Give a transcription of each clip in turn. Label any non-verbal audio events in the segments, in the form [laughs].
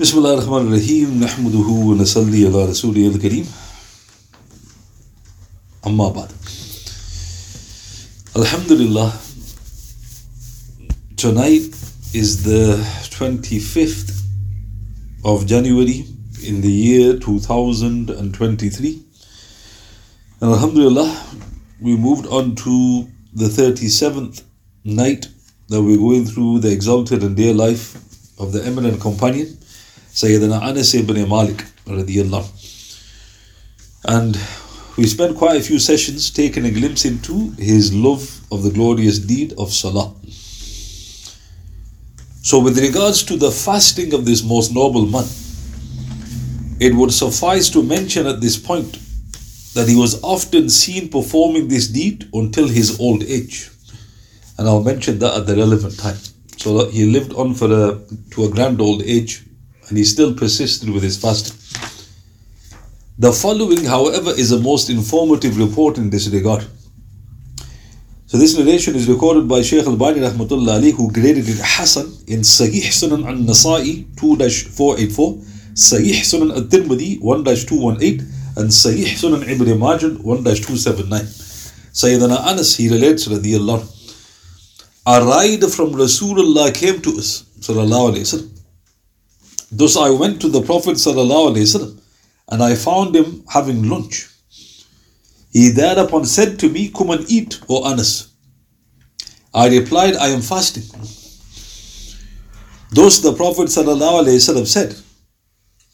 بسم الله الرحمن الرحيم نحمده ونصلي على رسوله الكريم أما بعد Alhamdulillah tonight is the 25th of January in the year 2023 and Alhamdulillah we moved on to the 37th night that we're going through the exalted and dear life of the eminent companion Sayyidina Anas ibn Malik radiallahu and we spent quite a few sessions taking a glimpse into his love of the glorious deed of Salah. So, with regards to the fasting of this most noble man, it would suffice to mention at this point that he was often seen performing this deed until his old age. And I'll mention that at the relevant time. So that he lived on for a, to a grand old age and he still persisted with his fasting. The following, however, is a most informative report in this regard. So this narration is recorded by Shaykh Albani rahmatullah ali who graded it Hasan in Sahih Sunan al-Nasa'i 2-484, Sahih Sunan al-Tirmidhi 1-218 and Sahih Sunan Ibn Majah 1-279. Sayyidina Anas, he relates radiyallahu A ride from Rasulullah came to us sallallahu alayhi wasallam. Thus I went to the Prophet and I found him having lunch. He thereupon said to me, Come and eat, O Anas. I replied, I am fasting. Thus the Prophet ﷺ said,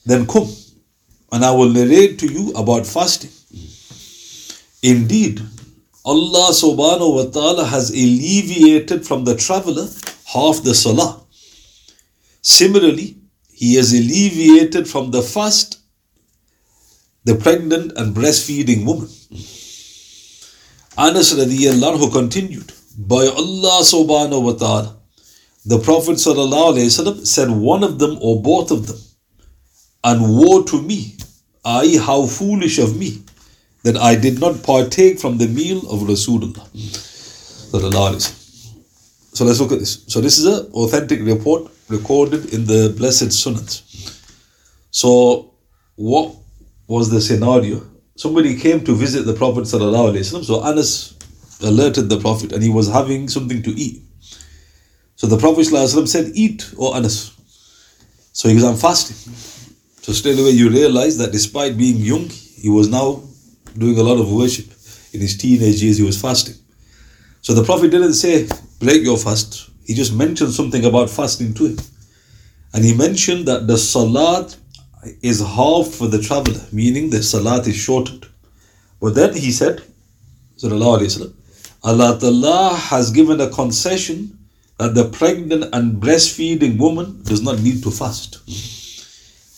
Then come, and I will narrate to you about fasting. Indeed, Allah subhanahu wa ta'ala has alleviated from the traveler half the salah. Similarly, He has alleviated from the first the pregnant and breastfeeding woman. Anas radiallahu continued, By Allah subhanahu wa ta'ala, the Prophet sallallahu said one of them or both of them, and woe to me, i.e., how foolish of me, that I did not partake from the meal of Rasulullah. So let's look at this. So this is an authentic report recorded in the Blessed Sunans. So what was the scenario. Somebody came to visit the Prophet so Anas alerted the Prophet and he was having something to eat. So the Prophet said, Eat, O Anas. So he goes, I'm fasting. So straight away you realize that despite being young, he was now doing a lot of worship. In his teenage years, he was fasting. So the Prophet didn't say, Break your fast. He just mentioned something about fasting to him. And he mentioned that the salat is half for the traveler, meaning the salat is shortened. But then he said, Wasallam, Allah Ta'ala has given a concession that the pregnant and breastfeeding woman does not need to fast.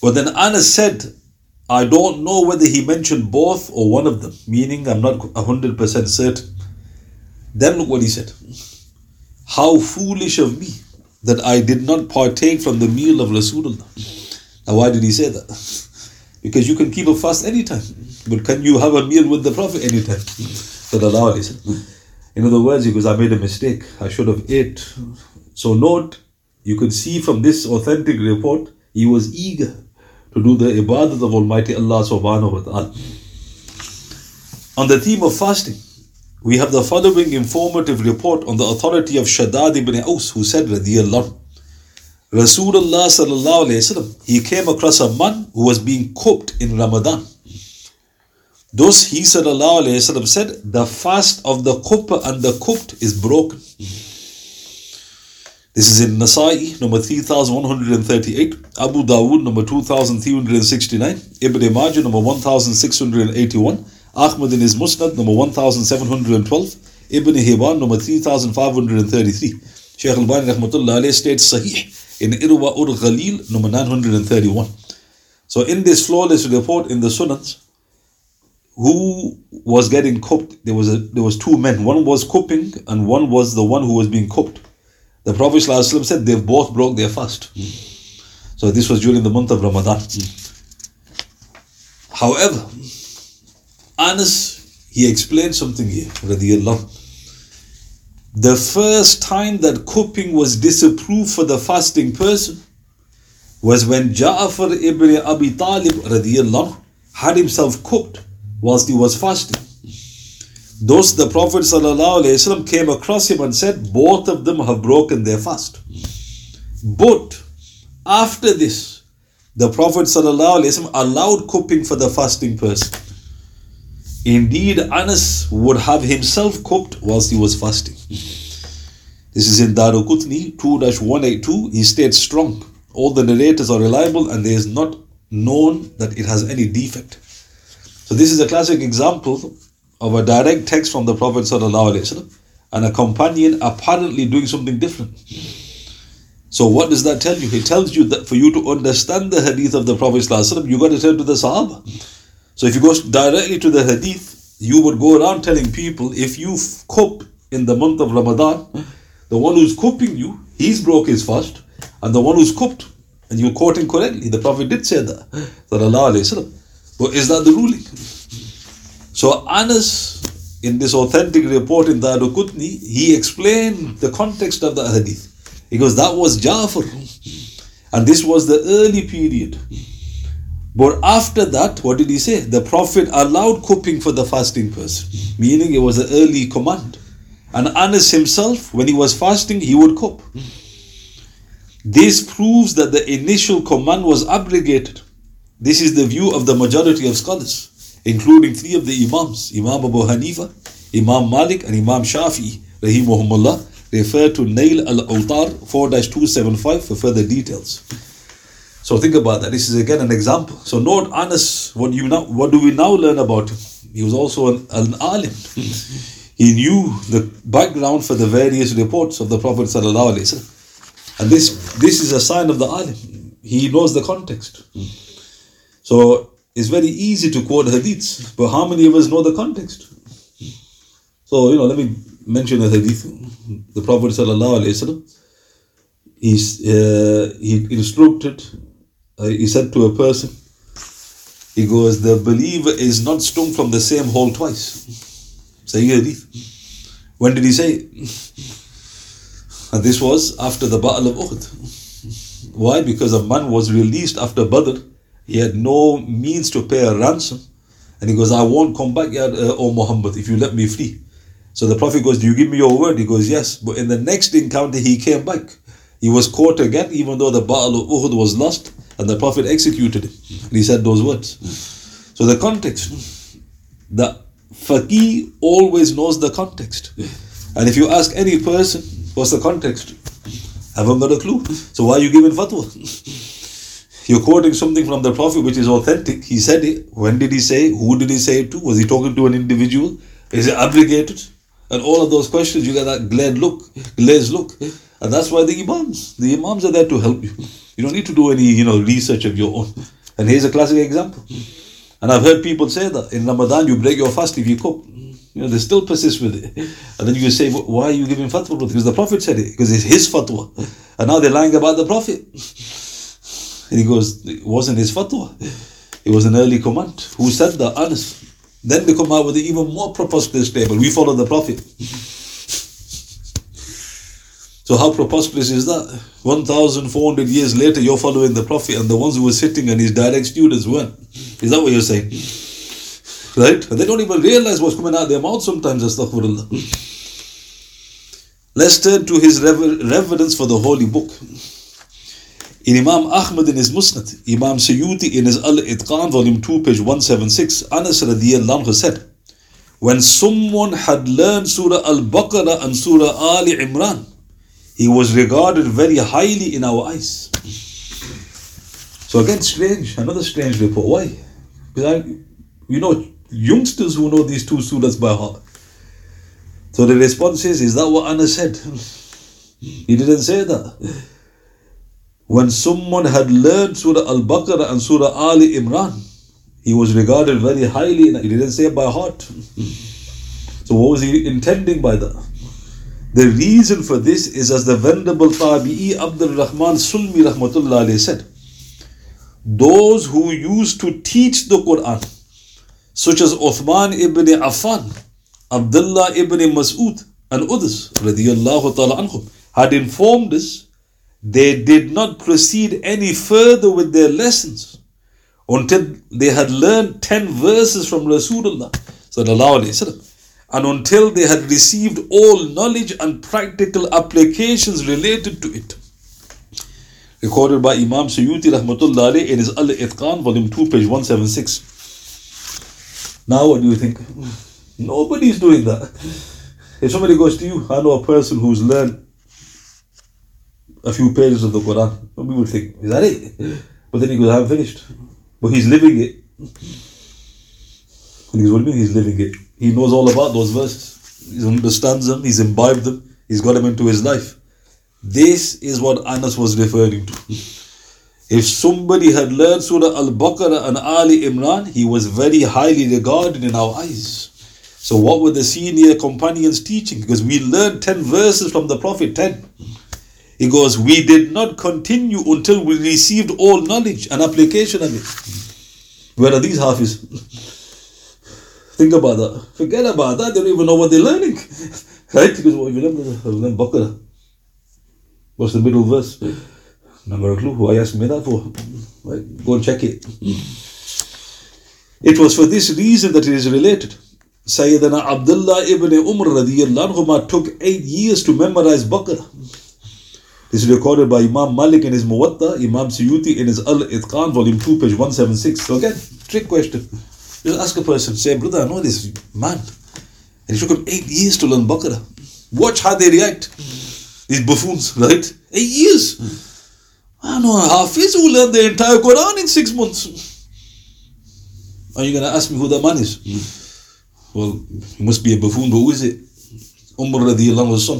But then Anas said, I don't know whether he mentioned both or one of them, meaning I'm not 100% certain. Then look what he said. How foolish of me that I did not partake from the meal of Rasulullah. Now, why did he say that? Because you can keep a fast anytime, but can you have a meal with the Prophet anytime? In other words, because I made a mistake, I should have ate. So note, you can see from this authentic report, he was eager to do the ibadat of Almighty Allah subhanahu wa ta'ala. On the theme of fasting, we have the following informative report on the authority of Shaddad ibn Aus, who said, radiyallahu Rasulullah sallallahu alayhi wasallam, he came across a man who was being cupped in Ramadan. Thus he sallallahu alayhi wasallam said, the fast of the cupper and the cupped is broken. This is in Nasa'i number 3138, Abu Dawood number 2369, Ibn Majah number 1681, Ahmad in his Musnad number 1712, Ibn Hibban number 3533. Shaykh Albani rahmatullah alayhi states Sahih in Irwa ur Ghalil, number 931. So, in this flawless report in the Sunans, who was getting cupped? There was a, there was two men. One was cupping, and one was the one who was being cupped. The Prophet ﷺ said they both broke their fast. So this was during the month of Ramadan. However, Anas he explained something here. The first time that cupping was disapproved for the fasting person was when Ja'far ibn Abi Talib had himself cupped whilst he was fasting. Thus the Prophet came across him and said, Both of them have broken their fast. But after this, the Prophet allowed cupping for the fasting person. Indeed, Anas would have himself cupped whilst he was fasting. This is in Daraqutni 2 182. He states strong. All the narrators are reliable and there is not known that it has any defect. So, this is a classic example of a direct text from the Prophet and a companion apparently doing something different. So what does that tell you? It tells you that for you to understand the hadith of the Prophet ﷺ, you got to turn to the Sahaba. So if you go directly to the hadith, you would go around telling people if you cup in the month of Ramadan, the one who's cupping you, he's broke his fast, and the one who's cupped, and you're quoting correctly. The Prophet did say that. But is that the ruling? So Anas, in this authentic report in the Daraqutni, he explained the context of the hadith. He goes, that was Ja'far. And this was the early period. But after that, what did he say? The Prophet allowed cupping for the fasting person, meaning it was an early command. And Anas himself, when he was fasting, he would cup. This proves that the initial command was abrogated. This is the view of the majority of scholars including three of the Imams, Imam Abu Hanifa, Imam Malik, and Imam Shafi, rahimahumullah, refer to Nail al-Awtar 4-275 for further details. So think about that. This is again an example. So note Anas, what you now what do we now learn about him? He was also an, an alim. he knew the background for the various reports of the Prophet And this this is a sign of the alim. He knows the context. So it's very easy to quote hadiths, but how many of us know the context? So, you know, let me mention a hadith. The Prophet ﷺ, he's, uh, he instructed, uh, he said to a person, he goes, the believer is not stung from the same hole twice. Say hadith. When did he say it? And this was after the Battle of Uhud. Why? Because a man was released after Badr he had no means to pay a ransom. And he goes, I won't come back yet, uh, O Muhammad, if you let me free. So the Prophet goes, Do you give me your word? He goes, Yes. But in the next encounter, he came back. He was caught again, even though the Battle of Uhud was lost, and the Prophet executed him. And he said those words. So the context, the faqih always knows the context. And if you ask any person, what's the context? Haven't got a clue. So why are you giving fatwa? [laughs] You're quoting something from the Prophet which is authentic. He said it. When did he say? Who did he say it to? Was he talking to an individual? Is it abrogated? And all of those questions, you get that glad look, glazed look. And that's why the Imams, the Imams are there to help you. You don't need to do any, you know, research of your own. And here's a classic example. And I've heard people say that in Ramadan you break your fast if you cup. You know, they still persist with it. And then you say, why are you giving fatwa? Because the Prophet said it, because it's his fatwa. And now they're lying about the Prophet. And he goes, it wasn't his fatwa. It was an early command. Who said that? Anas. Then they come out with an even more preposterous statement. We follow the Prophet. So how preposterous is that? 1,400 years later, you're following the Prophet and the ones who were sitting and his direct students weren't. Is that what you're saying? Right? And they don't even realize what's coming out of their mouth sometimes, astaghfirullah. Let's turn to his rever- reverence for the holy book. In Imam Ahmad in his Musnad, Imam Suyuti in his Al Itqan, volume 2, page 176, Anas radiallahu said, When someone had learned Surah Al Baqarah and Surah Ali Imran, he was regarded very highly in our eyes. So again, strange, another strange report. Why? Because I, you know, youngsters who know these two surahs by heart. So the response is, is that what Anas said? He didn't say that when someone had learned Surah Al Baqarah and Surah Ali Imran, he was regarded very highly. He didn't say by heart. So, what was he intending by that? The reason for this is as the Venerable Tabi'i Abdul Rahman Sulami Rahmatullah said, those who used to teach the Quran, such as Uthman ibn Affan, Abdullah ibn Mas'ud, and others, radiallahu ta'ala anhum, had informed us they did not proceed any further with their lessons until they had learned 10 verses from Rasulullah sallallahu alaihi wasallam and until they had received all knowledge and practical applications related to it. Recorded by Imam Suyuti Rahmatullah in his Al Itqan, volume 2, page 176. Now, what do you think? Nobody is doing that. If somebody goes to you, I know a person who's learned a few pages of the Quran, we would think, is that it? But then he goes, I haven't finished. But he's living it. And he's what do you mean he's living it? He knows all about those verses. He understands them, he's imbibed them, he's got them into his life. This is what Anas was referring to. If somebody had learned Surah Al Baqarah and Ali Imran, he was very highly regarded in our eyes. So, what were the senior companions teaching? Because we learned 10 verses from the Prophet, 10. He goes, We did not continue until we received all knowledge and application of it. Where are these Hafiz? Think about that. Forget about that. They don't even know what they're learning. [laughs] right? Because well, if you learn oh, Baqarah, what's the middle verse? A clue. Why ask me that for? Right? Go and check it. It was for this reason that it is related. Sayyidina Abdullah ibn Umar radiallahu took eight years to memorize Baqarah. This is recorded by Imam Malik in his Muwatta, Imam Suyuti in his Al Itqan, volume 2, page 176. So again, trick question. Just ask a person, say, brother, I know this man. And it took him eight years to learn Baqarah. Watch how they react. These buffoons, [laughs] right? Eight years. I know a Hafiz who learned the entire Quran in six months. Are you going to ask me who that man is? Well, he must be a buffoon, but who is it? Umar radiallahu son.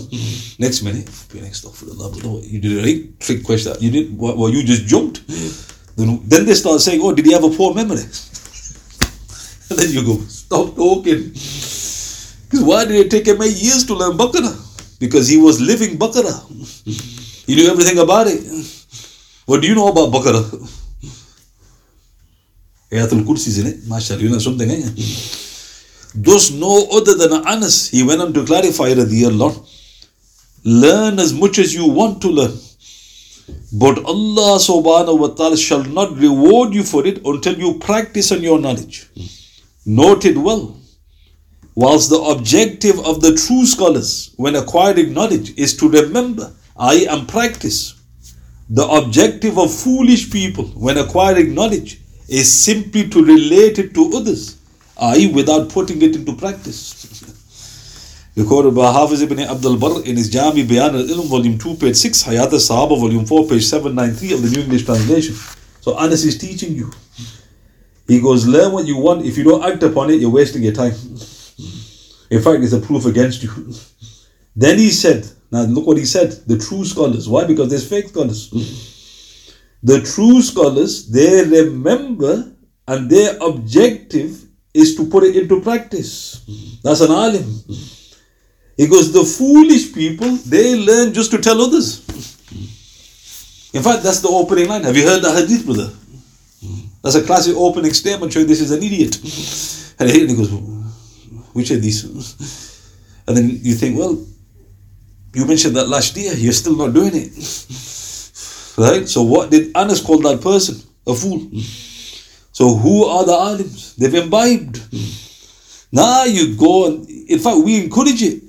Next minute, next stuff for the love. You did a right trick question. You did well, you just jumped. Then, then they start saying, Oh, did he have a poor memory? And [laughs] then you go, Stop talking. Because why did it take him eight years to learn Baqarah? Because he was living Baqarah. He knew everything about it. What do you know about Baqarah? Ayatul Kursi is in it. MashaAllah, you know something, eh? Thus, no other than Anas, he went on to clarify, radiallahu, learn as much as you want to learn. But Allah subhanahu wa ta'ala shall not reward you for it until you practice on your knowledge. Note it well. Whilst the objective of the true scholars when acquiring knowledge is to remember, I am practice. The objective of foolish people when acquiring knowledge is simply to relate it to others i.e., without putting it into practice. Recorded by Hafiz ibn Abdul Barr in his Jami Bayan al Ilm, volume 2, page 6, Hayat al Sahaba, volume 4, page 793 of the New English Translation. So Anas is teaching you. He goes, learn what you want. If you don't act upon it, you're wasting your time. In fact, it's a proof against you. Then he said, now look what he said, the true scholars. Why? Because there's fake scholars. The true scholars, they remember and their objective is to put it into practice. That's an alim. He goes, the foolish people, they learn just to tell others. In fact, that's the opening line. Have you heard the hadith, brother? That's a classic opening statement showing this is an idiot. And he goes, which are these? And then you think, well, you mentioned that last year, you're still not doing it. Right? So what did Anas call that person? A fool. So who are the alims? They've imbibed. Now you go and, in fact, we encourage it.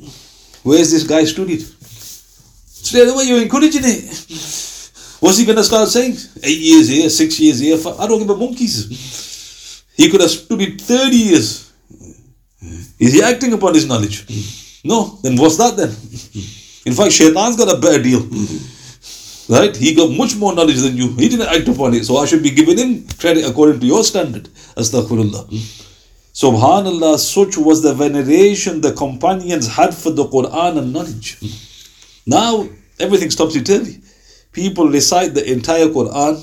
Where's this guy studied? Straight away you're encouraging it. What's he going to start saying? Eight years here, six years here. I don't give a monkeys. He could have studied 30 years. Is he acting upon his knowledge? No. Then what's that then? In fact, Shaitan's got a better deal. Right? He got much more knowledge than you. He didn't act upon it. So I should be giving him credit according to your standard. Astaghfirullah. Subhanallah, such was the veneration the companions had for the Quran and knowledge. Now everything stops eternally. People recite the entire Quran,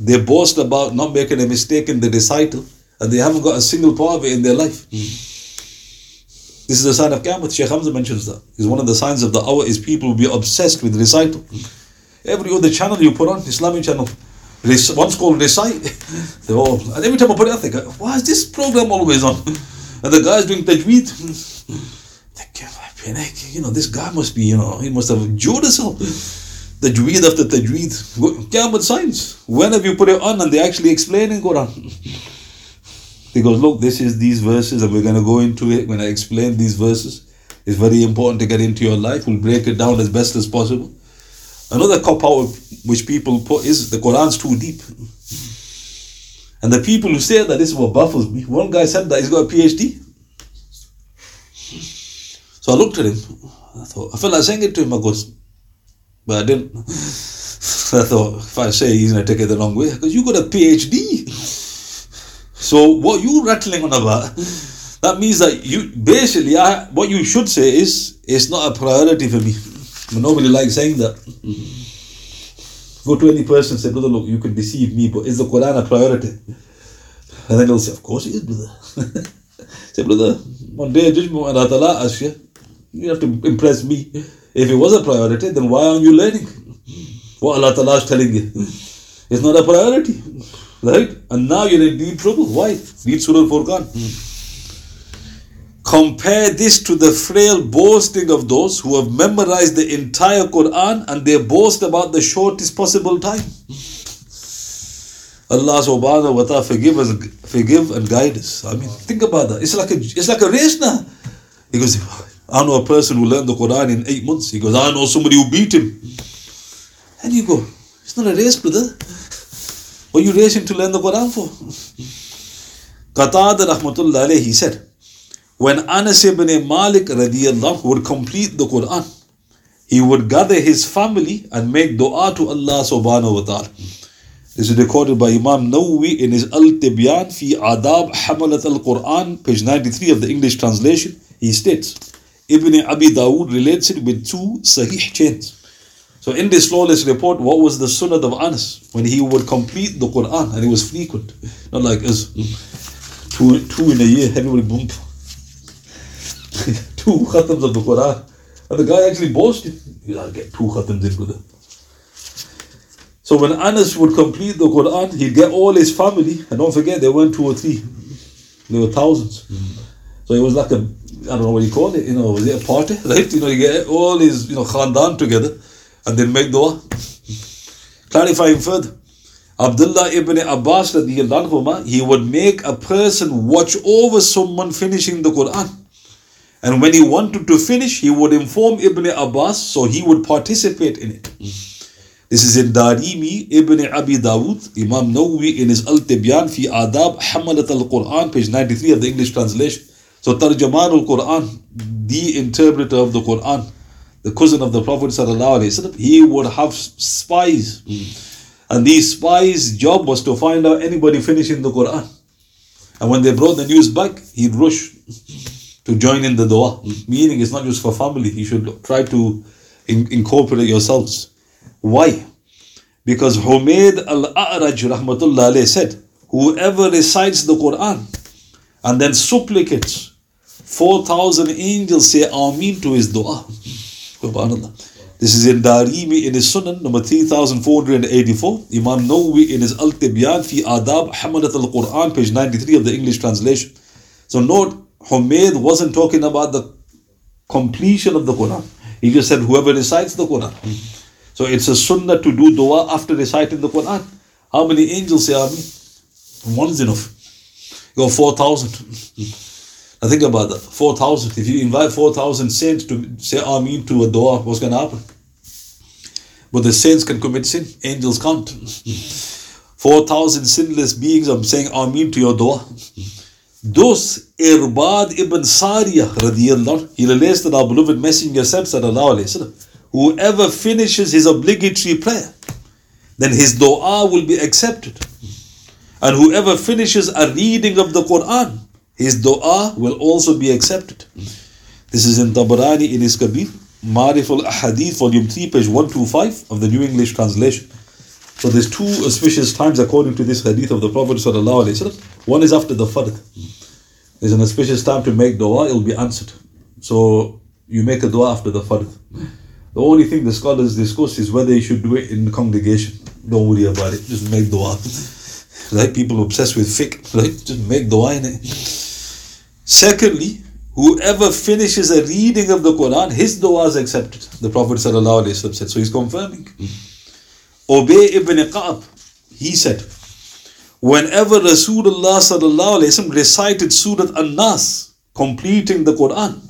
they boast about not making a mistake in the recital, and they haven't got a single part in their life. Hmm. This is a sign of Qiyamah. Shaykh Hamza mentions that. Is one of the signs of the hour is people will be obsessed with recital. Hmm. Every other channel you put on, Islamic channel, one's called Recite. [laughs] They all, and every time I put it, I think, why is this program always on? [laughs] And the guy's doing tajweed. [laughs] Like you know, this guy must be, you know, he must have endured himself. Tajweed after tajweed. Qiyamah signs. When have you put it on and they actually explain in Quran? [laughs] He goes, look, this is these verses and we're going to go into it when I explain these verses. It's very important to get into your life. We'll break it down as best as possible. Another cop out which people put is the Quran's too deep. And the people who say that this is what baffles me. One guy said that he's got a PhD. So I looked at him. I thought I felt like saying it to him. I goes, but I didn't. [laughs] I thought if I say he's gonna take it the wrong way, because you got a PhD. So what you rattling on about? That means that you basically I, what you should say is it's not a priority for me. But nobody likes saying that. Go to any person and say, brother, look, you can deceive me, but is the Quran a priority? And then they'll say, of course it is, brother. [laughs] say, brother, one day judgment when Allah asks you, you have to impress me. If it was a priority, then why aren't you learning? What Allah Ta'ala is telling you. It's not a priority. Right? And now you're in deep trouble. Why? Read Surah Furqan. Compare this to the frail boasting of those who have memorized the entire Quran and they boast about the shortest possible time. Allah subhanahu wa ta'ala forgive us forgive and guide us. I mean think about that. It's like a it's like a race now. He goes, I know a person who learned the Quran in eight months. He goes, I know somebody who beat him. And you go, it's not a race, brother. What are you racing to learn the Quran for? Qatada rahmatullah alayhi, he said, when Anas ibn Malik radiallahu would complete the Quran, he would gather his family and make dua to Allah subhanahu wa ta'ala. This is recorded by Imam Nawawi in his Al-Tibyan fi Adab Hamalat al-Quran, page 93 of the English translation. He states, Ibn Abi Dawood relates it with two Sahih chains. So in this flawless report, what was the sunnah of Anas? When he would complete the Quran and it was frequent, not like us, two two in a year, everybody bump, [laughs] two khatams of the Quran, and the guy actually boasted, you gotta get two khatams in, brother. So when Anas would complete the Quran, he'd get all his family, and don't forget, there weren't two or three, there were 1000s So it was like a, I don't know what you call it, you know, was it a party, [laughs] right? You know, you get all these, you know, khandan together, and then make dua. Clarifying further. Abdullah ibn Abbas, he would make a person watch over someone finishing the Quran. And when he wanted to finish, he would inform Ibn Abbas so he would participate in it. This is in Darimi Ibn Abi Dawud, Imam Nawawi in his Al Tibyan fi Adab Hamalat al Quran, page 93 of the English translation. So Tarjuman al Quran, the interpreter of the Quran, the cousin of the Prophet, he would have spies. Hmm. And these spies' job was to find out anybody finishing the Quran. And when they brought the news back, he'd rush to join in the dua. Meaning it's not just for family, you should try to in- incorporate yourselves. Why? Because Humayd al-A'raj rahmatullah said, whoever recites the Quran and then supplicates, 4,000 angels say Ameen to his dua. Subhanallah. This is in Darimi in his Sunan, number 3484. Imam Nawawi in his Al Tibyan fi Adab Hamalat al Quran, page 93 of the English translation. So note, Humayd wasn't talking about the completion of the Quran. He just said whoever recites the Quran. So it's a sunnah to do dua after reciting the Quran. How many angels say Ameen? One's enough. You got 4,000. Now think about that. 4,000. If you invite 4,000 saints to say Ameen to a dua, what's going to happen? But the saints can commit sin, angels can't. [laughs] 4,000 sinless beings are saying Ameen to your dua. Those Irbad ibn Sariyah radiallahu he relates that our beloved Messenger said, sallallahu alayhi wasallam, whoever finishes his obligatory prayer, then his dua will be accepted. And whoever finishes a reading of the Quran, his dua will also be accepted. This is in Tabarani in his Kabir, Marif al Ahadith, volume 3, page 125 of the New English translation. So there's two auspicious times according to this hadith of the Prophet. One is after the Fard. There's an auspicious time to make dua, it'll be answered. So you make a dua after the Fard. The only thing the scholars discuss is whether you should do it in congregation. Don't worry about it, just make dua. [laughs] Right? People obsessed with fiqh, right? Just make dua in it. Secondly, whoever finishes a reading of the Quran, his dua is accepted. The Prophet ﷺ said. So he's confirming. Ubayy ibn Ka'ab, he said, whenever Rasulullah ﷺ recited Surah An-Nas, completing the Quran,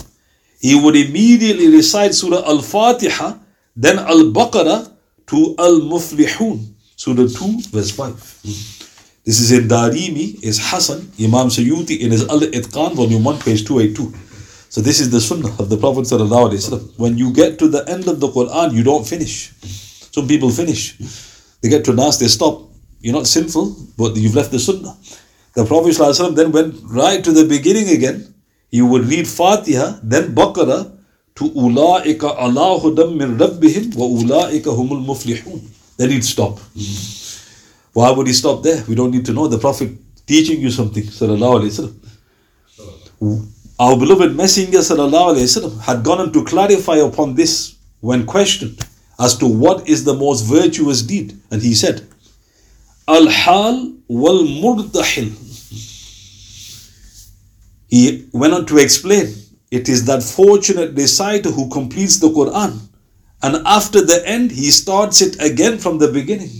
he would immediately recite Surah Al-Fatiha, then Al-Baqarah to Al-Muflihun, Surah 2, verse 5. This is in Darimi, is Hassan, Imam Suyuti in his Al Itqan, volume 1, page 282. So this is the sunnah of the Prophet. When you get to the end of the Quran, you don't finish. Some people finish. They get to Nas, they stop. You're not sinful, but you've left the sunnah. The Prophet then went right to the beginning again. He would read Fatiha, then Baqarah, to Ula'ika ala hudam min rabbihim wa ula'ika humul muflihun. Then he'd stop. Why would he stop there? We don't need to know. The Prophet teaching you something. Our beloved Messenger وسلم, had gone on to clarify upon this when questioned as to what is the most virtuous deed. And he said, Al Hal wal Murtahil. He went on to explain it is that fortunate reciter who completes the Quran and after the end he starts it again from the beginning.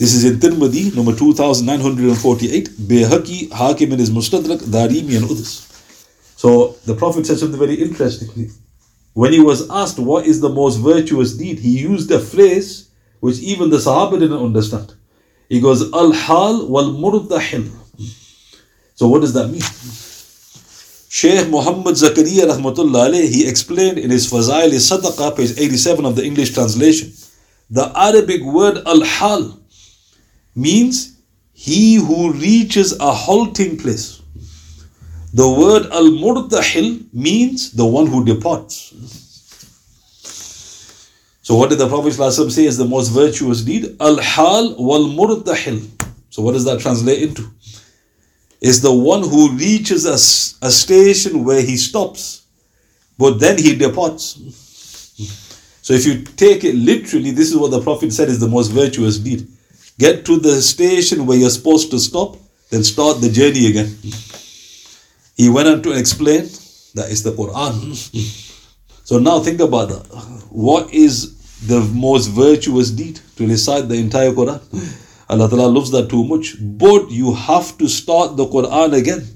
This is in Tirmidhi, number 2948, Bayhaqi, Hakim in his Mustadrak, Darimi and others. So the Prophet said something very interestingly. When he was asked what is the most virtuous deed, he used a phrase which even the Sahaba didn't understand. He goes, Al Hal wal Murtahil. So what does that mean? Shaykh Muhammad Zakaria rahmatullah alayh, he explained in his Fazail Sadaqah, page 87 of the English translation, the Arabic word Al Hal means he who reaches a halting place. The word al murtahil means the one who departs. So, what did the Prophet ﷺ say is the most virtuous deed? Al hal wal murtahil. So, what does that translate into? Is the one who reaches a, a station where he stops, but then he departs. So, if you take it literally, this is what the Prophet said is the most virtuous deed. Get to the station where you're supposed to stop, then start the journey again. He went on to explain that is the Quran. So now think about that. What is the most virtuous deed? To recite the entire Quran. Allah Ta'ala loves that too much. But you have to start the Quran again.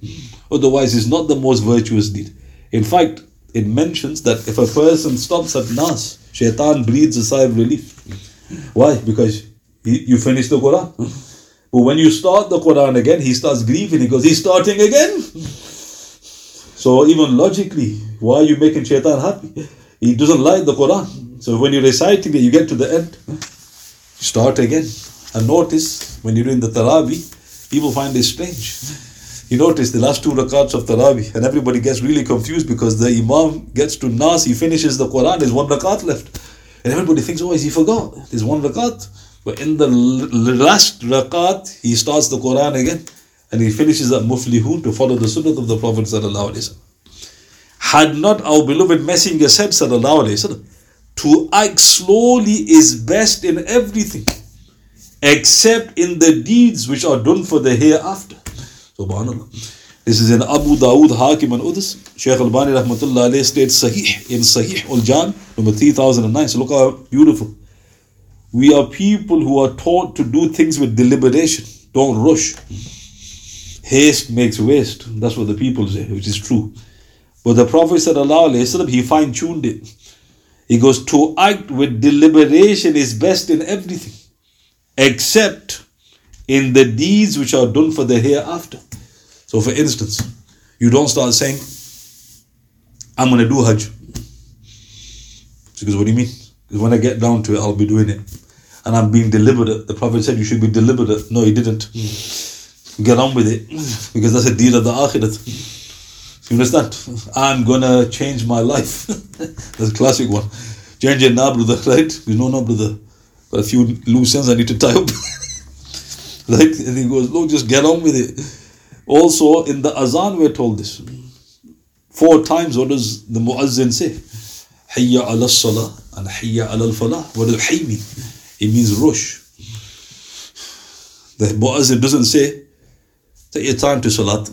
Otherwise, it's not the most virtuous deed. In fact, it mentions that if a person stops at Nas, shaitan breathes a sigh of relief. Why? Because you finish the Quran. But when you start the Quran again, he starts grieving. He goes, he's starting again. So even logically, why are you making shaitan happy? He doesn't like the Quran. So when you're reciting it, you get to the end, start again. And notice when you're doing the Taraweeh, people find this strange. You notice the last two rakats of Taraweeh, and everybody gets really confused because the Imam gets to Nas, he finishes the Quran, there's one rakat left. And everybody thinks, oh, he forgot? There's one rakat. But in the last rakat, he starts the Quran again and he finishes at Muflihun to follow the sunnah of the Prophet. Had not our beloved Messenger said, Sallallahu Alaihi Wasallam, to act slowly is best in everything, except in the deeds which are done for the hereafter. Subhanallah. This is in Abu Dawood, Hakim and others. Shaykh Albani rahmatullah states Sahih in Sahih Ul-Jami, number 3009. So look how beautiful. We are people who are taught to do things with deliberation. Don't rush. Haste makes waste. That's what the people say, which is true. But the Prophet Allah, he fine tuned it. He goes, To act with deliberation is best in everything, except in the deeds which are done for the hereafter. So, for instance, you don't start saying, I'm going to do Hajj. Because what do you mean? Because when I get down to it, I'll be doing it and I'm being deliberate. The Prophet said you should be deliberate. No, he didn't. Get on with it because that's a deal of the akhirat. You understand? I'm gonna change my life. [laughs] that's a classic one. Change it now, brother, right? You know, no, brother. Got a few loose ends I need to tie up. [laughs] right? And he goes, Look, just get on with it. Also, in the azan, we're told this. Four times, what does the muazzin say? Hayya ala salah and hayya ala falah. What does hay mean? It means rush. The Muazzin doesn't say, take your time to Salat.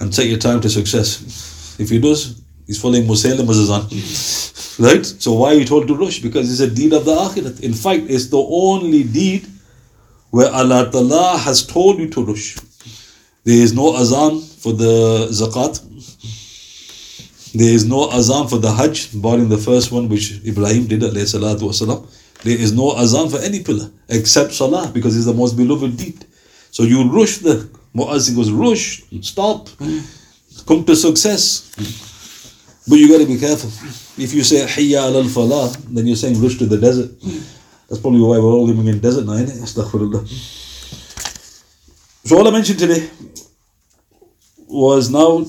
and take your time to success. If he does, he's following his son. Right? So why are you told to rush? Because it's a deed of the akhirat. In fact, it's the only deed where Allah Ta'ala has told you to rush. There is no azan for the zakat. There is no azan for the hajj, barring the first one which Ibrahim did alayhi salatu wasalam. There is no azan for any pillar except salah because it's the most beloved deed. So you rush the muazzin goes, rush, stop, come to success. But you got to be careful. If you say hayya al falah, then you're saying rush to the desert. That's probably why we're all living in desert now, innit? Astaghfirullah. So all I mentioned today was now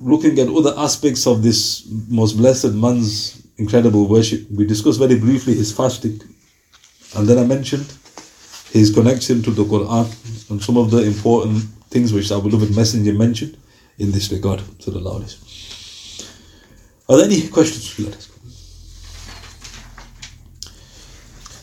looking at other aspects of this most blessed man's incredible worship. We discussed very briefly his fasting, and then I mentioned his connection to the Quran and some of the important things which our beloved Messenger mentioned in this regard. Sallallahu Alaihi Wasallam. Are there any questions?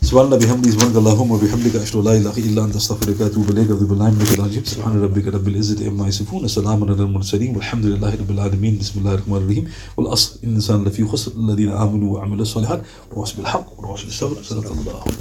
سبحان الله بحمده سبحانك اللهم وبحمدك أشهد أن لا إله إلا أنت أستغفرك وأتوب إليك أعوذ بالله من الشيطان الرجيم سبحان ربك رب العزة عما يصفون سلام على المرسلين والحمد لله رب العالمين. بسم الله الرحمن الرحيم. والأصل إن الإنسان لفي خسر الذين آمنوا وعملوا الصالحات وواصلوا بالحق وواصلوا بالصبر صدق الله العظيم.